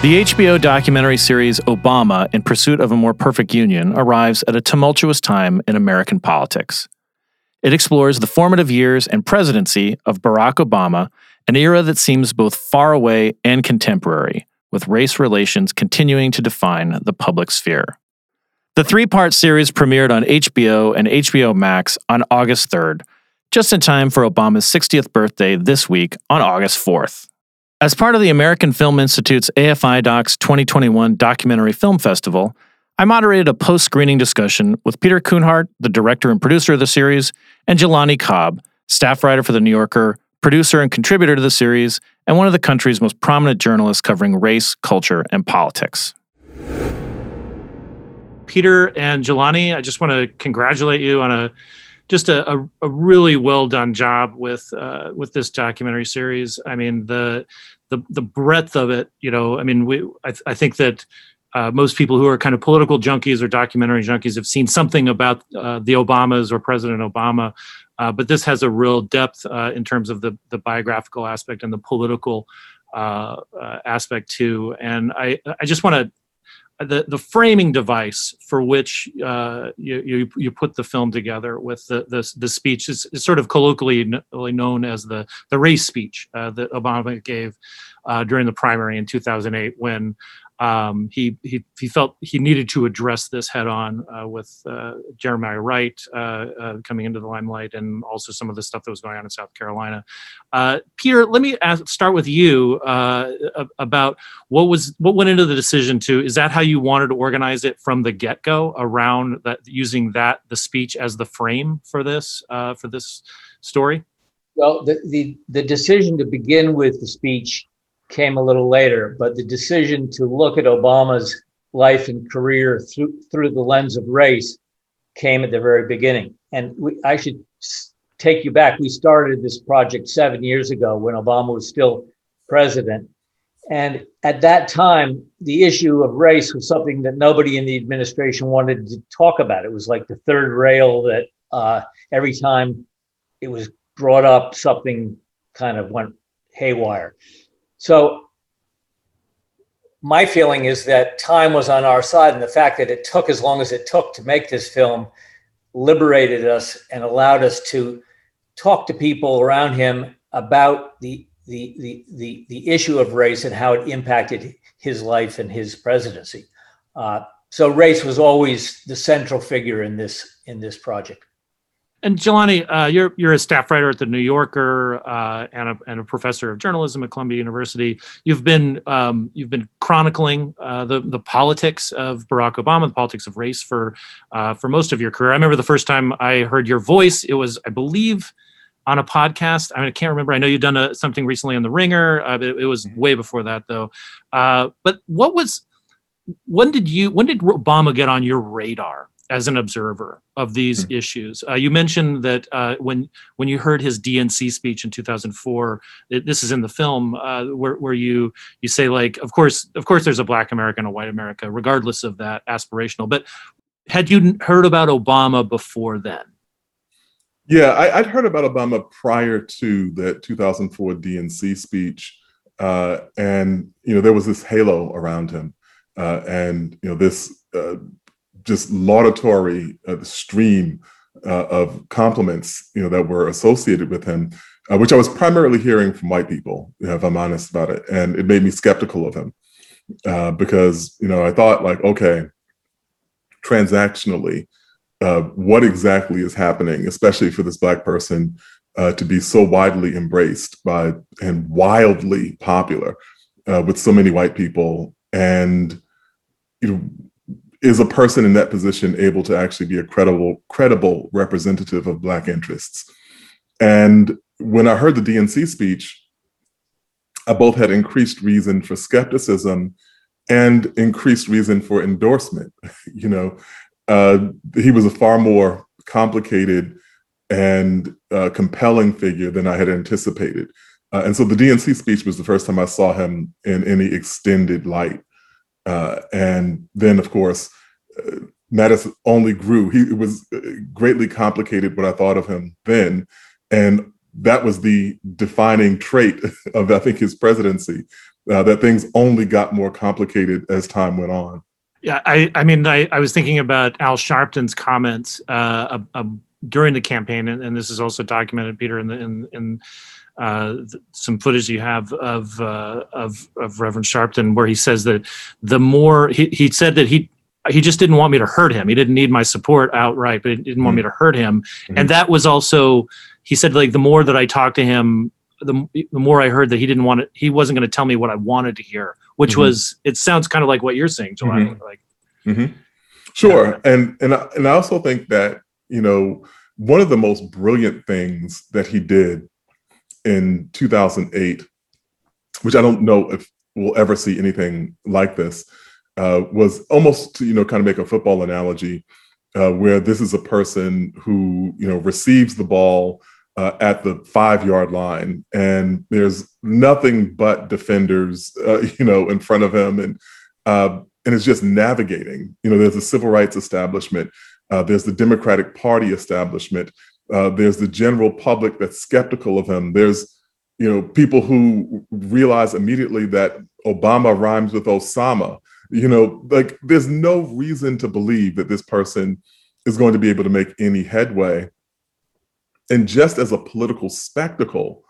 The HBO documentary series Obama in Pursuit of a More Perfect Union arrives at a tumultuous time in American politics. It explores the formative years and presidency of Barack Obama, an era that seems both far away and contemporary, with race relations continuing to define the public sphere. The three part series premiered on HBO and HBO Max on August 3rd, just in time for Obama's 60th birthday this week on August 4th. As part of the American Film Institute's AFI Docs 2021 Documentary Film Festival, I moderated a post screening discussion with Peter Kunhardt, the director and producer of the series, and Jelani Cobb, staff writer for The New Yorker, producer and contributor to the series, and one of the country's most prominent journalists covering race, culture, and politics. Peter and Jelani, I just want to congratulate you on a just a, a, a really well done job with uh, with this documentary series. I mean the the the breadth of it. You know, I mean, we I, I think that. Uh, most people who are kind of political junkies or documentary junkies have seen something about uh, the Obamas or President Obama, uh, but this has a real depth uh, in terms of the the biographical aspect and the political uh, aspect too. And I I just want to the the framing device for which uh, you, you, you put the film together with the the, the speech is, is, sort of colloquially known as the the race speech uh, that Obama gave uh, during the primary in 2008 when um, he, he he felt he needed to address this head on uh, with uh, Jeremiah Wright uh, uh coming into the limelight, and also some of the stuff that was going on in South Carolina. Uh, Peter, let me ask, start with you uh, about what was what went into the decision to. Is that how you wanted to organize it from the get go around that using that the speech as the frame for this for this story? Well, the, the the decision to begin with the speech came a little later, but the decision to look at Obama's life and career through through the lens of race came at the very beginning. And we, I should take you back. We started this project seven years ago when Obama was still president. And at that time, the issue of race was something that nobody in the administration wanted to talk about. It was like the third rail that uh, every time it was brought up, something kind of went haywire. So my feeling is that time was on our side, and the fact that it took as long as it took to make this film liberated us and allowed us to talk to people around him about the the the the, the issue of race and how it impacted his life and his presidency. Uh, so race was always the central figure in this in this project. And Jelani, uh, you're you're a staff writer at the New Yorker uh, and, a, and a professor of journalism at Columbia University. You've been um, you've been chronicling uh, the the politics of Barack Obama, the politics of race for uh, for most of your career. I remember the first time I heard your voice. It was, I believe, on a podcast. I mean, I can't remember. I know you've done a, something recently on The Ringer. Uh, it, it, was way before that, though. Uh, but what was when did you when did Obama get on your radar? As an observer of these mm-hmm. issues. Uh, you mentioned that uh, when when you heard his DNC speech in 2004, it, this is in the film uh, where, where you you say like, of course, of course, there's a Black America and a White America, regardless of that aspirational. But had you heard about Obama before then? Yeah, I, would heard about Obama prior to that 2004 DNC speech, uh, and you know there was this halo around him, uh, and you know this uh, just laudatory uh, stream uh, of compliments, you know, that were associated with him, uh, which I was primarily hearing from white people, if I'm honest about it, and it made me skeptical of him uh, because you know I thought like, okay, transactionally, uh, what exactly is happening, especially for this black person uh, to be so widely embraced by and wildly popular with so many white people, and you know is a person in that position able to actually be a credible credible representative of black interests and when i heard the dnc speech i both had increased reason for skepticism and increased reason for endorsement. you know, uh, he was a far more complicated and uh, compelling figure than I had anticipated. Uh, and so the DNC speech was the first time I saw him in any extended light. Uh, and then, of course, uh, Mattis only grew. He was uh, greatly complicated what I thought of him then. And that was the defining trait of, I think, his presidency, uh, that things only got more complicated as time went on. Yeah, I, I mean, I, I was thinking about Al Sharpton's comments uh, during the campaign, and, and, this is also documented, Peter, in the in, in uh, some footage you have of, uh, of of Reverend Sharpton, where he says that the more he, he said that he he just didn't want me to hurt him. He didn't need my support outright, but he didn't want me to hurt him. Mhm. And that was also he said like the more that I talked to him, the the more I heard that he didn't want it. He wasn't going to tell me what I wanted to hear, which Mhm. was it sounds kind of like what you're saying, Joel. Like Sure, and and I, and I also think that you know one of the most brilliant things that he did in 2008, which I don't know if we'll ever see anything like this, uh, was almost to, you know kind of make a football analogy, uh, where this is a person who you know receives the ball uh, at the five yard line, and there's nothing but defenders, uh, you know, in front of him, and uh, and it's just navigating. You know, there's a civil rights establishment, uh, there's the Democratic Party establishment, uh, there's the general public that's skeptical of him. There's, you know, people who realize immediately that Obama rhymes with Osama. You know, like there's no reason to believe that this person is going to be able to make any headway. And just as a political spectacle,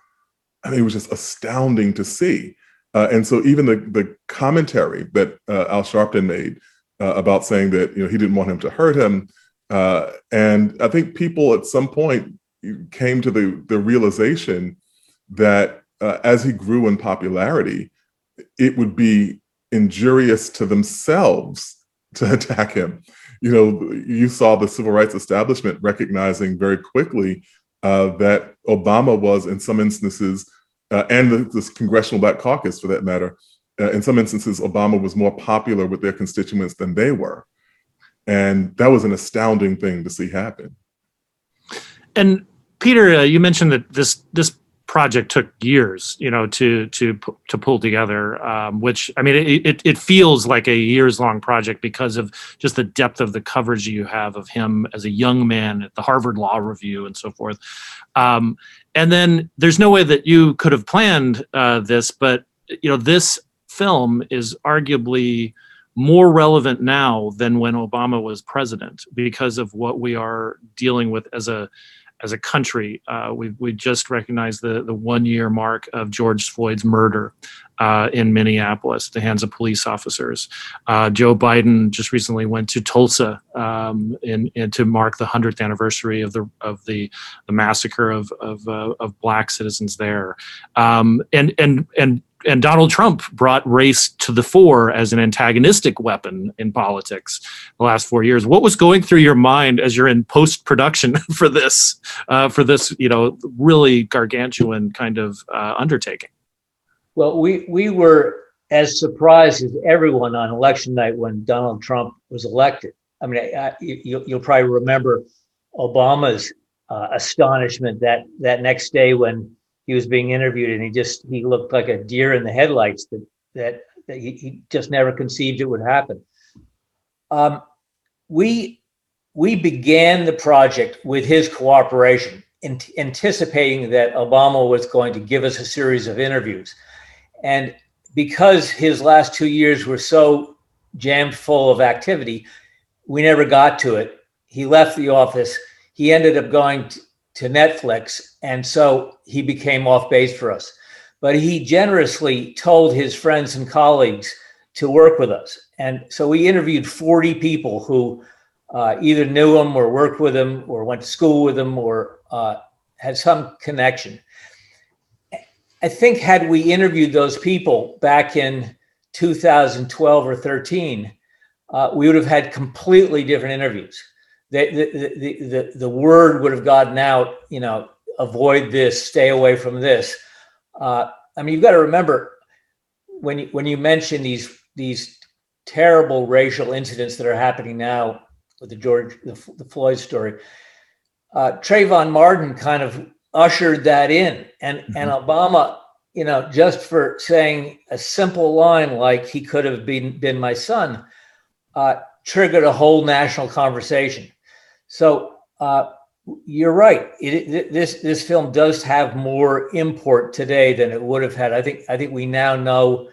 I mean, it was just astounding to see. Uh, and so even the the commentary that uh, Al Sharpton made uh, about saying that you know he didn't want him to hurt him, uh, and I think people at some point came to the the realization that uh, as he grew in popularity, it would be injurious to themselves to attack him. You know, you saw the civil rights establishment recognizing very quickly uh, that Obama was, in some instances, uh, and the, this Congressional Black Caucus, for that matter, uh, in some instances, Obama was more popular with their constituents than they were, and that was an astounding thing to see happen. And Peter, uh, you mentioned that this this project took years, you know, to to to pull together. Um, which I mean, it, it feels like a years long project because of just the depth of the coverage you have of him as a young man at the Harvard Law Review and so forth. Um, and then there's no way that you could have planned uh, this, but you know, this film is arguably more relevant now than when Obama was president because of what we are dealing with as a as a country. Uh, we we just recognized the the one year mark of George Floyd's murder uh, in Minneapolis at the hands of police officers. Uh, Joe Biden just recently went to Tulsa um, in, in to mark the hundredth anniversary of the of the the massacre of of, uh, of black citizens there. Um, and and and and Donald Trump brought race to the fore as an antagonistic weapon in politics the last four years. What was going through your mind as you're in post production for this, uh, for this, you know, really gargantuan kind of uh, undertaking? Well, we, we were as surprised as everyone on election night when Donald Trump was elected. I mean, I, I, you, you'll probably remember Obama's uh, astonishment that that next day when he was being interviewed and he just he looked like a deer in the headlights that that, that he, he just never conceived it would happen. Um, we we began the project with his cooperation, in, anticipating that Obama was going to give us a series of interviews. And because his last two years were so jammed full of activity, we never got to it. He left the office. He ended up going to, to Netflix. And so he became off base for us. But he generously told his friends and colleagues to work with us. And so we interviewed 40 people who uh, either knew him or worked with him or went to school with him or uh, had some connection. I think had we interviewed those people back in 2012 or 13, uh, we would have had completely different interviews. The, the, the, the, word would have gotten out, you know, avoid this, stay away from this. Uh, I mean, you've got to remember when you, when you mention these these terrible racial incidents that are happening now with the George the, the Floyd story. Uh, Trayvon Martin kind of ushered that in, and mm-hmm. and Obama, you know, just for saying a simple line like he could have been been my son, uh, triggered a whole national conversation. So uh, you're right. It, it, this this film does have more import today than it would have had. I think I think we now know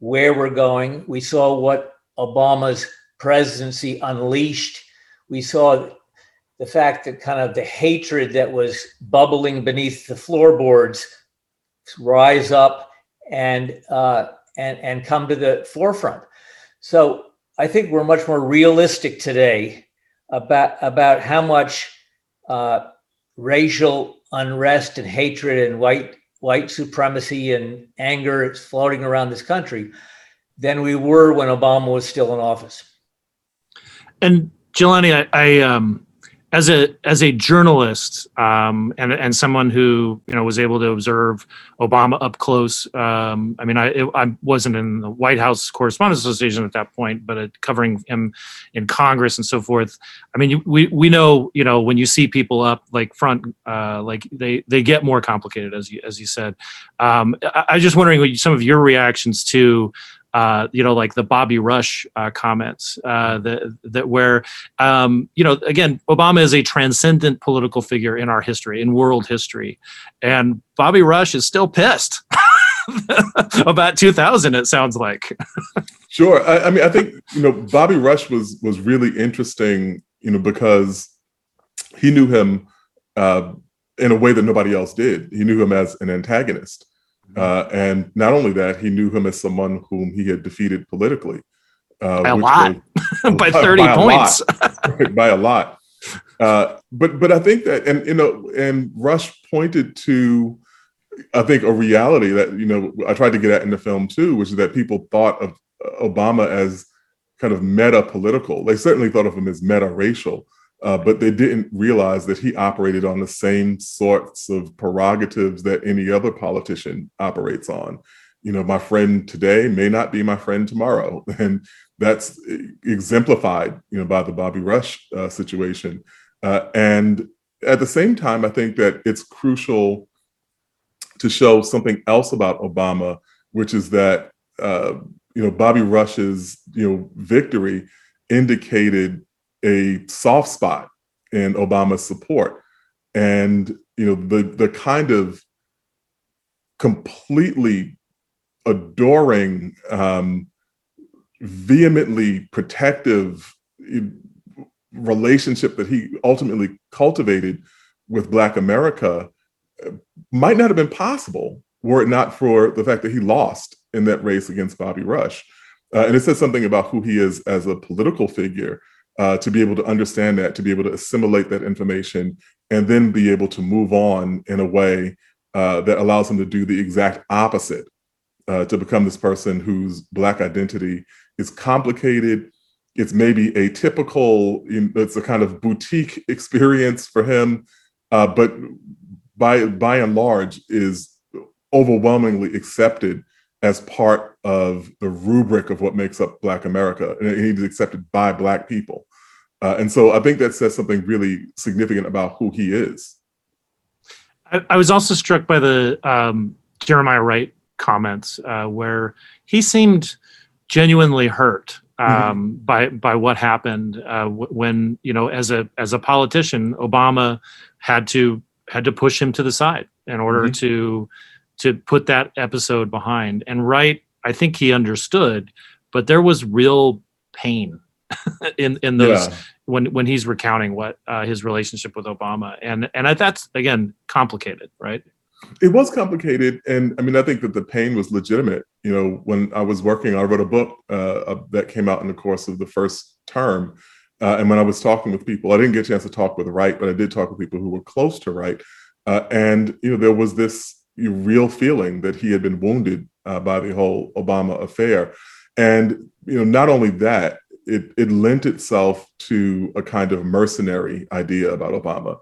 where we're going. We saw what Obama's presidency unleashed. We saw the fact that kind of the hatred that was bubbling beneath the floorboards rise up and uh, and and come to the forefront. So I think we're much more realistic today about about how much uh, racial unrest and hatred and white white supremacy and anger is floating around this country than we were when Obama was still in office. And Jelani, I, I um, as a as a journalist um, and and someone who you know was able to observe Obama up close. Um, I mean, I it, I wasn't in the White House Correspondents Association at that point, but it, covering him in Congress and so forth. I mean, you, we we know you know when you see people up like front, uh, like they they get more complicated as you as you said. Um, I, I was just wondering what some of your reactions to uh, you know, like the Bobby Rush uh, comments uh, that that where um, you know again Obama is a transcendent political figure in our history, in world history, and Bobby Rush is still pissed. about 2000 it sounds like sure I, I mean i think you know bobby rush was was really interesting you know because he knew him uh, in a way that nobody else did. He knew him as an antagonist. Uh, and not only that, he knew him as someone whom he had defeated politically. Uh, by a lot, was, by 30 by points. A lot, by a lot. Uh, but but I think that and you know and Rush pointed to I think a reality that you know I tried to get at in the film too, which is that people thought of Obama as kind of meta political. They certainly thought of him as meta racial, uh, but they didn't realize that he operated on the same sorts of prerogatives that any other politician operates on. You know, my friend today may not be my friend tomorrow, and that's exemplified, you know, by the Bobby Rush uh, situation. Uh, and at the same time, I think that it's crucial to show something else about Obama, which is that uh, you know Bobby Rush's you know victory indicated a soft spot in Obama's support. And you know, the the kind of completely adoring, um, vehemently protective relationship that he ultimately cultivated with Black America uh, might not have been possible were it not for the fact that he lost in that race against Bobby Rush. Uh, and it says something about who he is as a political figure uh, to be able to understand that, to be able to assimilate that information, and then be able to move on in a way uh, that allows him to do the exact opposite, uh, to become this person whose Black identity is complicated. It's maybe atypical. It's a kind of boutique experience for him, uh, but by by and large is overwhelmingly accepted as part of the rubric of what makes up Black America, and he's accepted by Black people. Uh, and so I think that says something really significant about who he is. I, I was also struck by the um, Jeremiah Wright comments, uh, where he seemed genuinely hurt um, mm-hmm. by by what happened uh, w- when you know, as a as a politician, Obama had to had to push him to the side in order mm-hmm. to to put that episode behind. And Wright, I think he understood, but there was real pain in in those yeah. when when he's recounting what uh, his relationship with Obama and and I, that's again complicated, right? It was complicated, and I mean I think that the pain was legitimate. You know, when I was working, I wrote a book uh, that came out in the course of the first term. Uh, and when I was talking with people, I didn't get a chance to talk with Wright, but I did talk with people who were close to Wright. Uh, and you know, there was this real feeling that he had been wounded uh, by the whole Obama affair. And you know, not only that, it, it lent itself to a kind of mercenary idea about Obama.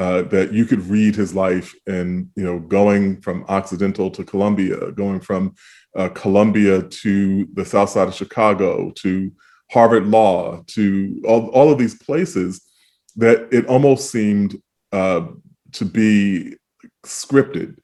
uh, that you could read his life and you know going from Occidental to Columbia, going from uh, Columbia to the South Side of Chicago to Harvard Law to all, all of these places that it almost seemed uh, to be scripted.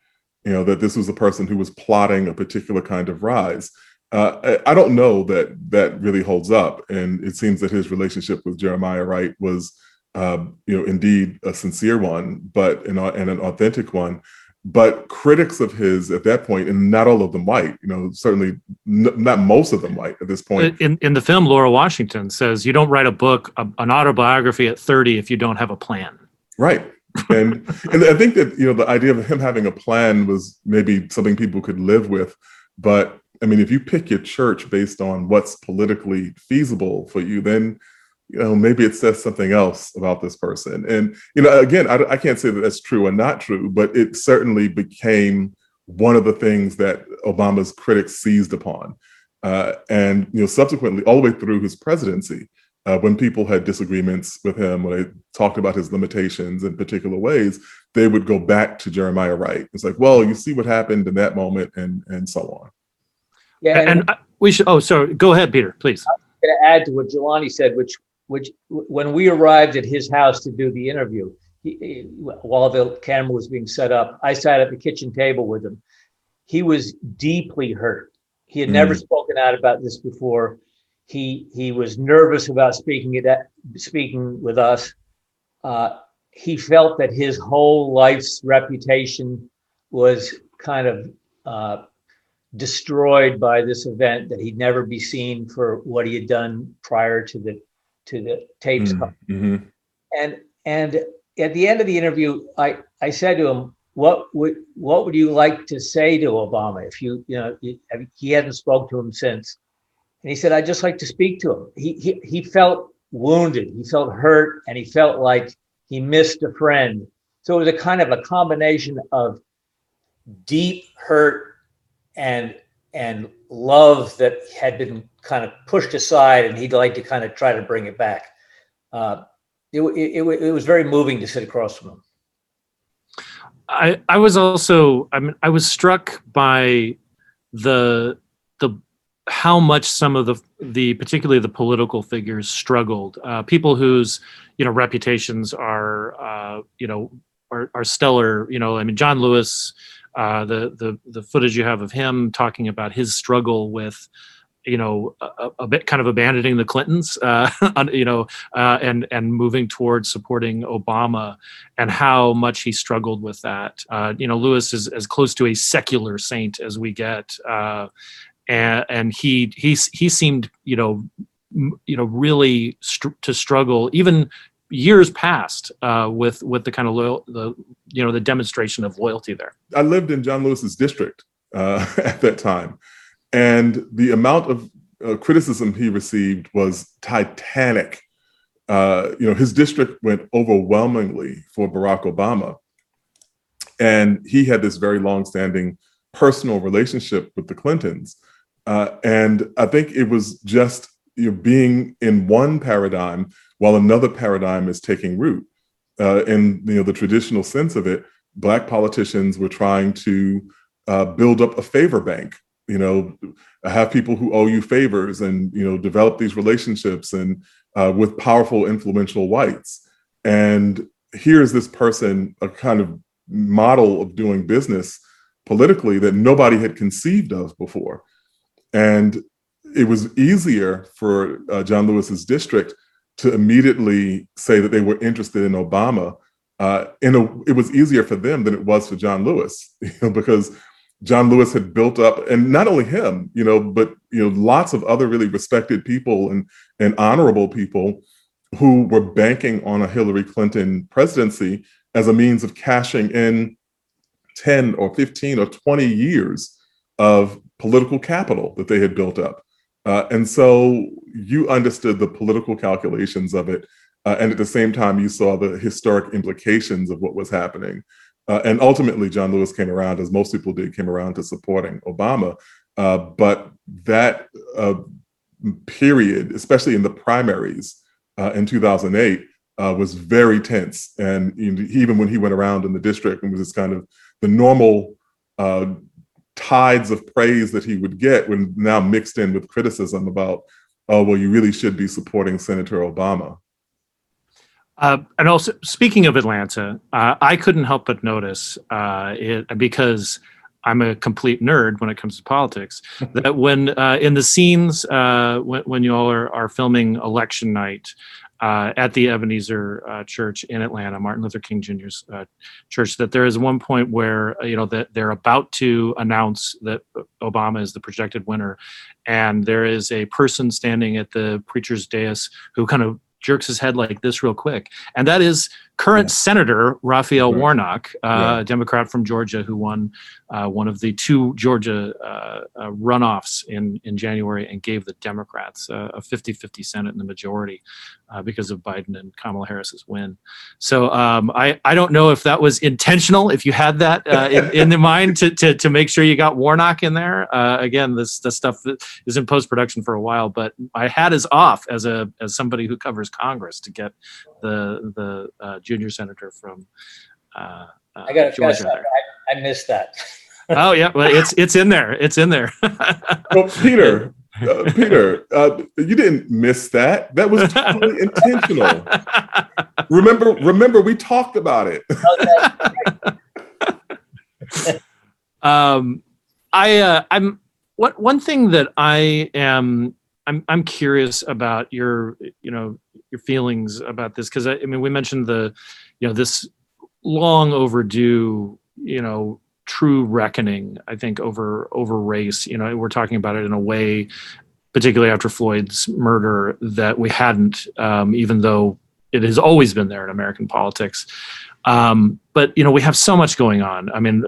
You know that this was a person who was plotting a particular kind of rise. Uh, I, don't know that that really holds up, and it seems that his relationship with Jeremiah Wright was um, you know, indeed a sincere one, but an, and an authentic one. But critics of his at that point, and not all of them white, you know, certainly n- not most of them white at this point. In in the film, Laura Washington says you don't write a book, a, an autobiography at 30 if you don't have a plan. Right. And and I think that you know the idea of him having a plan was maybe something people could live with, but I mean, if you pick your church based on what's politically feasible for you, then you know maybe it says something else about this person. And you know again I, I, can't say that that's true or not true but it certainly became one of the things that obama's critics seized upon uh, and you know subsequently all the way through his presidency uh, when people had disagreements with him when they talked about his limitations in particular ways they would go back to jeremiah wright. It's like well you see what happened in that moment and and so on yeah and, and we should oh sorry go ahead peter please I'm going to add to what Jelani said, which which when we arrived at his house to do the interview, he, he, while the camera was being set up, I sat at the kitchen table with him. He was deeply hurt. He had mm. never spoken out about this before. He he was nervous about speaking it at, speaking with us. Uh, he felt that his whole life's reputation was kind of uh, destroyed by this event. That he'd never be seen for what he had done prior to the to the tapes. Mm-hmm. And and at the end of the interview, I I said to him, "What would what would you like to say to Obama if you you know he hadn't spoke to him since?" And he said, "I'd just like to speak to him." He he he felt wounded, he felt hurt, and he felt like he missed a friend. So it was a kind of a combination of deep hurt and and love that had been kind of pushed aside, and he'd like to kind of try to bring it back. Uh, it, it, it, was very moving to sit across from him. I, I was also I mean I was struck by the the how much some of the the particularly the political figures struggled uh, people whose you know reputations are uh, you know are, are stellar you know I mean John Lewis uh, the the the footage you have of him talking about his struggle with you know a, a, bit kind of abandoning the clintons uh, you know uh, and and moving towards supporting obama and how much he struggled with that. Uh, you know lewis is as close to a secular saint as we get uh, and, and he he he seemed you know you know really str- to struggle even years past uh, with with the kind of loyal the you know the demonstration of loyalty there. I lived in John Lewis's district uh, at that time, and the amount of uh, criticism he received was titanic. Uh, you know, his district went overwhelmingly for Barack Obama, and he had this very long-standing personal relationship with the Clintons, uh, and I think it was just you know, being in one paradigm while another paradigm is taking root. Uh, in you know the traditional sense of it, black politicians were trying to uh, build up a favor bank. You know, have people who owe you favors, and you know, develop these relationships and uh, with powerful, influential whites. And here's this person, a kind of model of doing business politically that nobody had conceived of before. And it was easier for uh, John Lewis's district to immediately say that they were interested in Obama, uh, in a, it was easier for them than it was for John Lewis, you know, because John Lewis had built up, and not only him, you know, but you know, lots of other really respected people and and honorable people who were banking on a Hillary Clinton presidency as a means of cashing in 10 or 15 or 20 years of political capital that they had built up. Uh, and so you understood the political calculations of it. Uh, and at the same time, you saw the historic implications of what was happening. Uh, and ultimately, John Lewis came around, as most people did, came around to supporting Obama. Uh, but that uh, period, especially in the primaries uh, in 2008, uh, was very tense. And even when he went around in the district and was just kind of the normal tides of praise that he would get when now mixed in with criticism about, oh, well, you really should be supporting Senator Obama. Uh, and also, speaking of Atlanta, uh, I couldn't help but notice uh, it because I'm a complete nerd when it comes to politics. that when uh, in the scenes uh, when, when you all are, are filming election night uh, at the Ebenezer uh, Church in Atlanta, Martin Luther King Jr.'s uh, church, that there is one point where uh, you know that they're about to announce that Obama is the projected winner, and there is a person standing at the preacher's dais who kind of jerks his head like this real quick, and that is current Yeah. Senator Raphael Right. Warnock, uh, Yeah. Democrat from Georgia, who won uh, one of the two Georgia uh, uh, runoffs in, in January and gave the Democrats uh, a 50 50 Senate in the majority uh, because of Biden and Kamala Harris's win. So um, I, I don't know if that was intentional, if you had that uh, in, in the mind to, to, to make sure you got Warnock in there. Uh, again, this, this stuff that is in post production for a while, but my hat is off as a as somebody who covers Congress to get the the uh, junior senator from uh, uh, I got to Georgia confess. I, I missed that. Oh yeah, well it's it's in there. It's in there. Well, Peter, uh, Peter, uh, you didn't miss that. That was totally intentional. Remember, remember, we talked about it. um, I uh, I'm what one thing that I am I'm I'm curious about your you know your feelings about this? Because I, I mean we mentioned the you know this long overdue you know true reckoning I think over over race. You know we're talking about it in a way particularly after Floyd's murder that we hadn't um, even though it has always been there in American politics um, but you know we have so much going on. I mean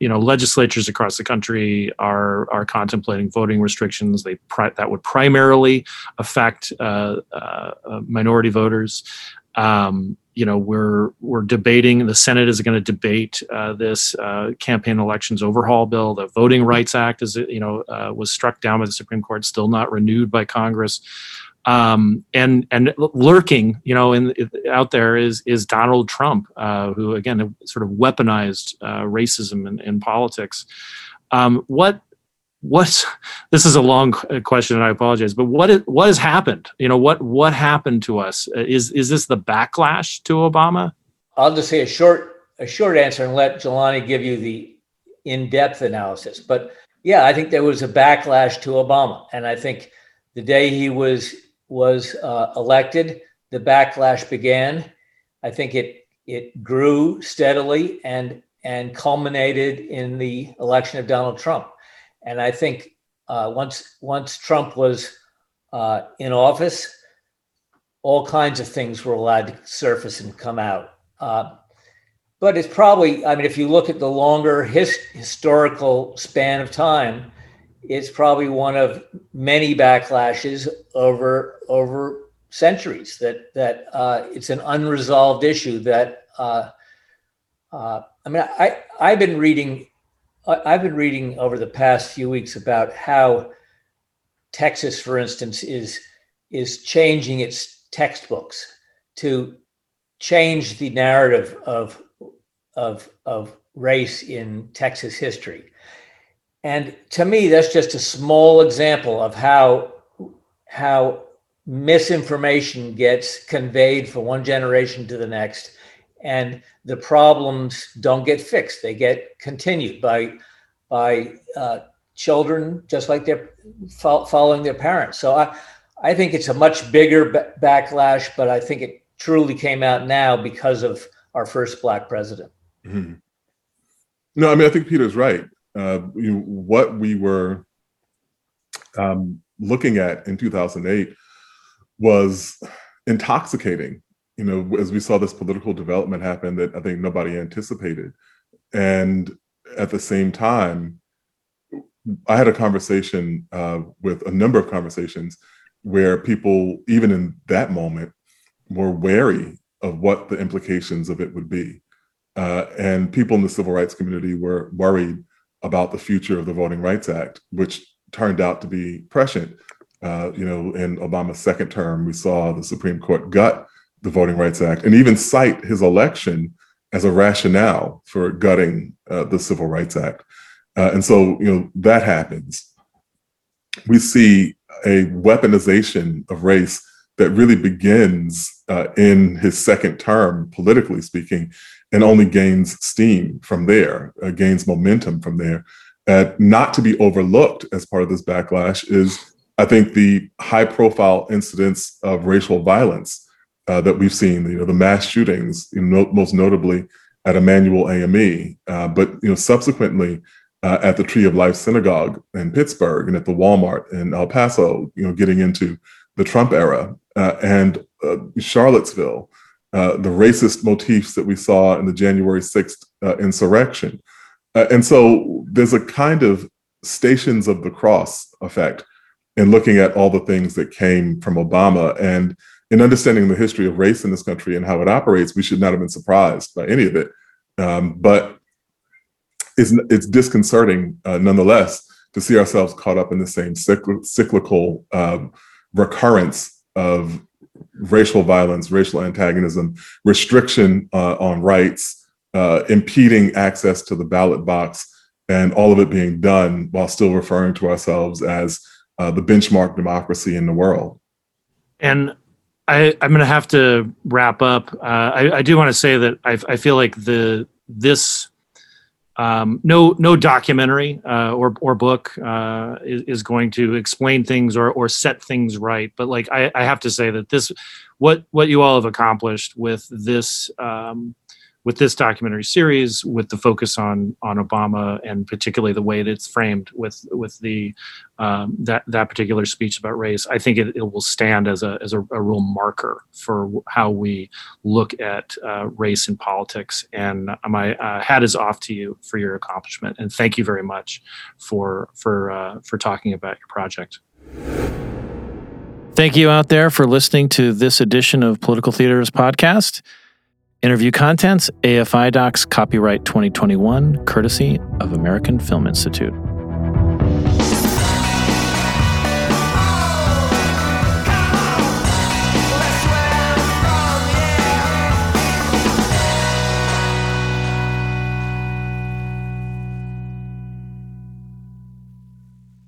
you know legislatures across the country are are contemplating voting restrictions. They pri- that would primarily affect uh, uh, uh, minority voters. Um, you know we're we're debating the senate is going to debate uh, this uh, campaign elections overhaul bill. The voting rights act is you know uh, was struck down by the supreme court still not renewed by congress um, and and lurking, you know, in out there is is Donald Trump, uh, who again sort of weaponized uh, racism in, in politics. Um, what what's this is a long question, and I apologize, but what is, what has happened? You know, what what happened to us? Uh, Is is this the backlash to Obama? I'll just say a short a short answer and let Jelani give you the in-depth analysis. But yeah, I think there was a backlash to Obama, and I think the day he was was uh, elected, the backlash began. I think it it grew steadily and and culminated in the election of Donald Trump. And I think uh, once once Trump was uh, in office, all kinds of things were allowed to surface and come out. Uh, but it's probably, I mean, if you look at the longer his, historical span of time, it's probably one of many backlashes over over centuries. That that uh, it's an unresolved issue. That uh, uh, I mean, I I've been reading, I've been reading over the past few weeks about how Texas, for instance, is is changing its textbooks to change the narrative of of of race in Texas history. And to me, that's just a small example of how how misinformation gets conveyed from one generation to the next, and the problems don't get fixed; they get continued by by uh, children, just like they're fo- following their parents. So I I think it's a much bigger ba- backlash, but I think it truly came out now because of our first black president. Mhm. No, I mean, I think Peter's right. Uh, you know, what we were um, looking at in 2008 was intoxicating. You know, as we saw this political development happen that I think nobody anticipated, and at the same time, I had a conversation uh, with a number of conversations where people, even in that moment, were wary of what the implications of it would be. Uh, and people in the civil rights community were worried about the future of the Voting Rights Act, which turned out to be prescient. Uh, you know, in Obama's second term, we saw the Supreme Court gut the Voting Rights Act and even cite his election as a rationale for gutting uh, the Civil Rights Act. Uh, and so, you know, that happens. We see a weaponization of race that really begins uh, in his second term, politically speaking, and only gains steam from there, uh, gains momentum from there. Uh, not to be overlooked as part of this backlash is, I think, the high profile incidents of racial violence uh, that we've seen, you know, the mass shootings, you know, most notably at Emanuel AME, uh, but you know, subsequently uh, at the Tree of Life Synagogue in Pittsburgh and at the Walmart in El Paso, you know, getting into the Trump era uh, and Charlottesville, uh, the racist motifs that we saw in the January 6th insurrection. and so there's a kind of stations of the cross effect in looking at all the things that came from Obama. And in understanding the history of race in this country and how it operates, we should not have been surprised by any of it. Um, but it's, it's disconcerting uh, nonetheless to see ourselves caught up in the same cycl- cyclical um, recurrence of racial violence, racial antagonism, restriction uh, on rights, uh, impeding access to the ballot box, and all of it being done while still referring to ourselves as uh, the benchmark democracy in the world. And I, am going to have to wrap up. Uh, I, I, do want to say that I, I, feel like the this um, no no documentary uh, or or book uh, is, is, going to explain things or or set things right. But like I, I, have to say that this what what you all have accomplished with this um, with this documentary series, with the focus on on Obama and particularly the way that it's framed with with the um, that that particular speech about race, I think it, it will stand as a as a, a, real marker for how we look at uh, race in politics. And my uh, hat is off to you for your accomplishment, and thank you very much for for uh, for talking about your project. Thank you out there for listening to this edition of Political Theaters podcast. Interview contents AFI Docs copyright 2021, courtesy of American Film Institute.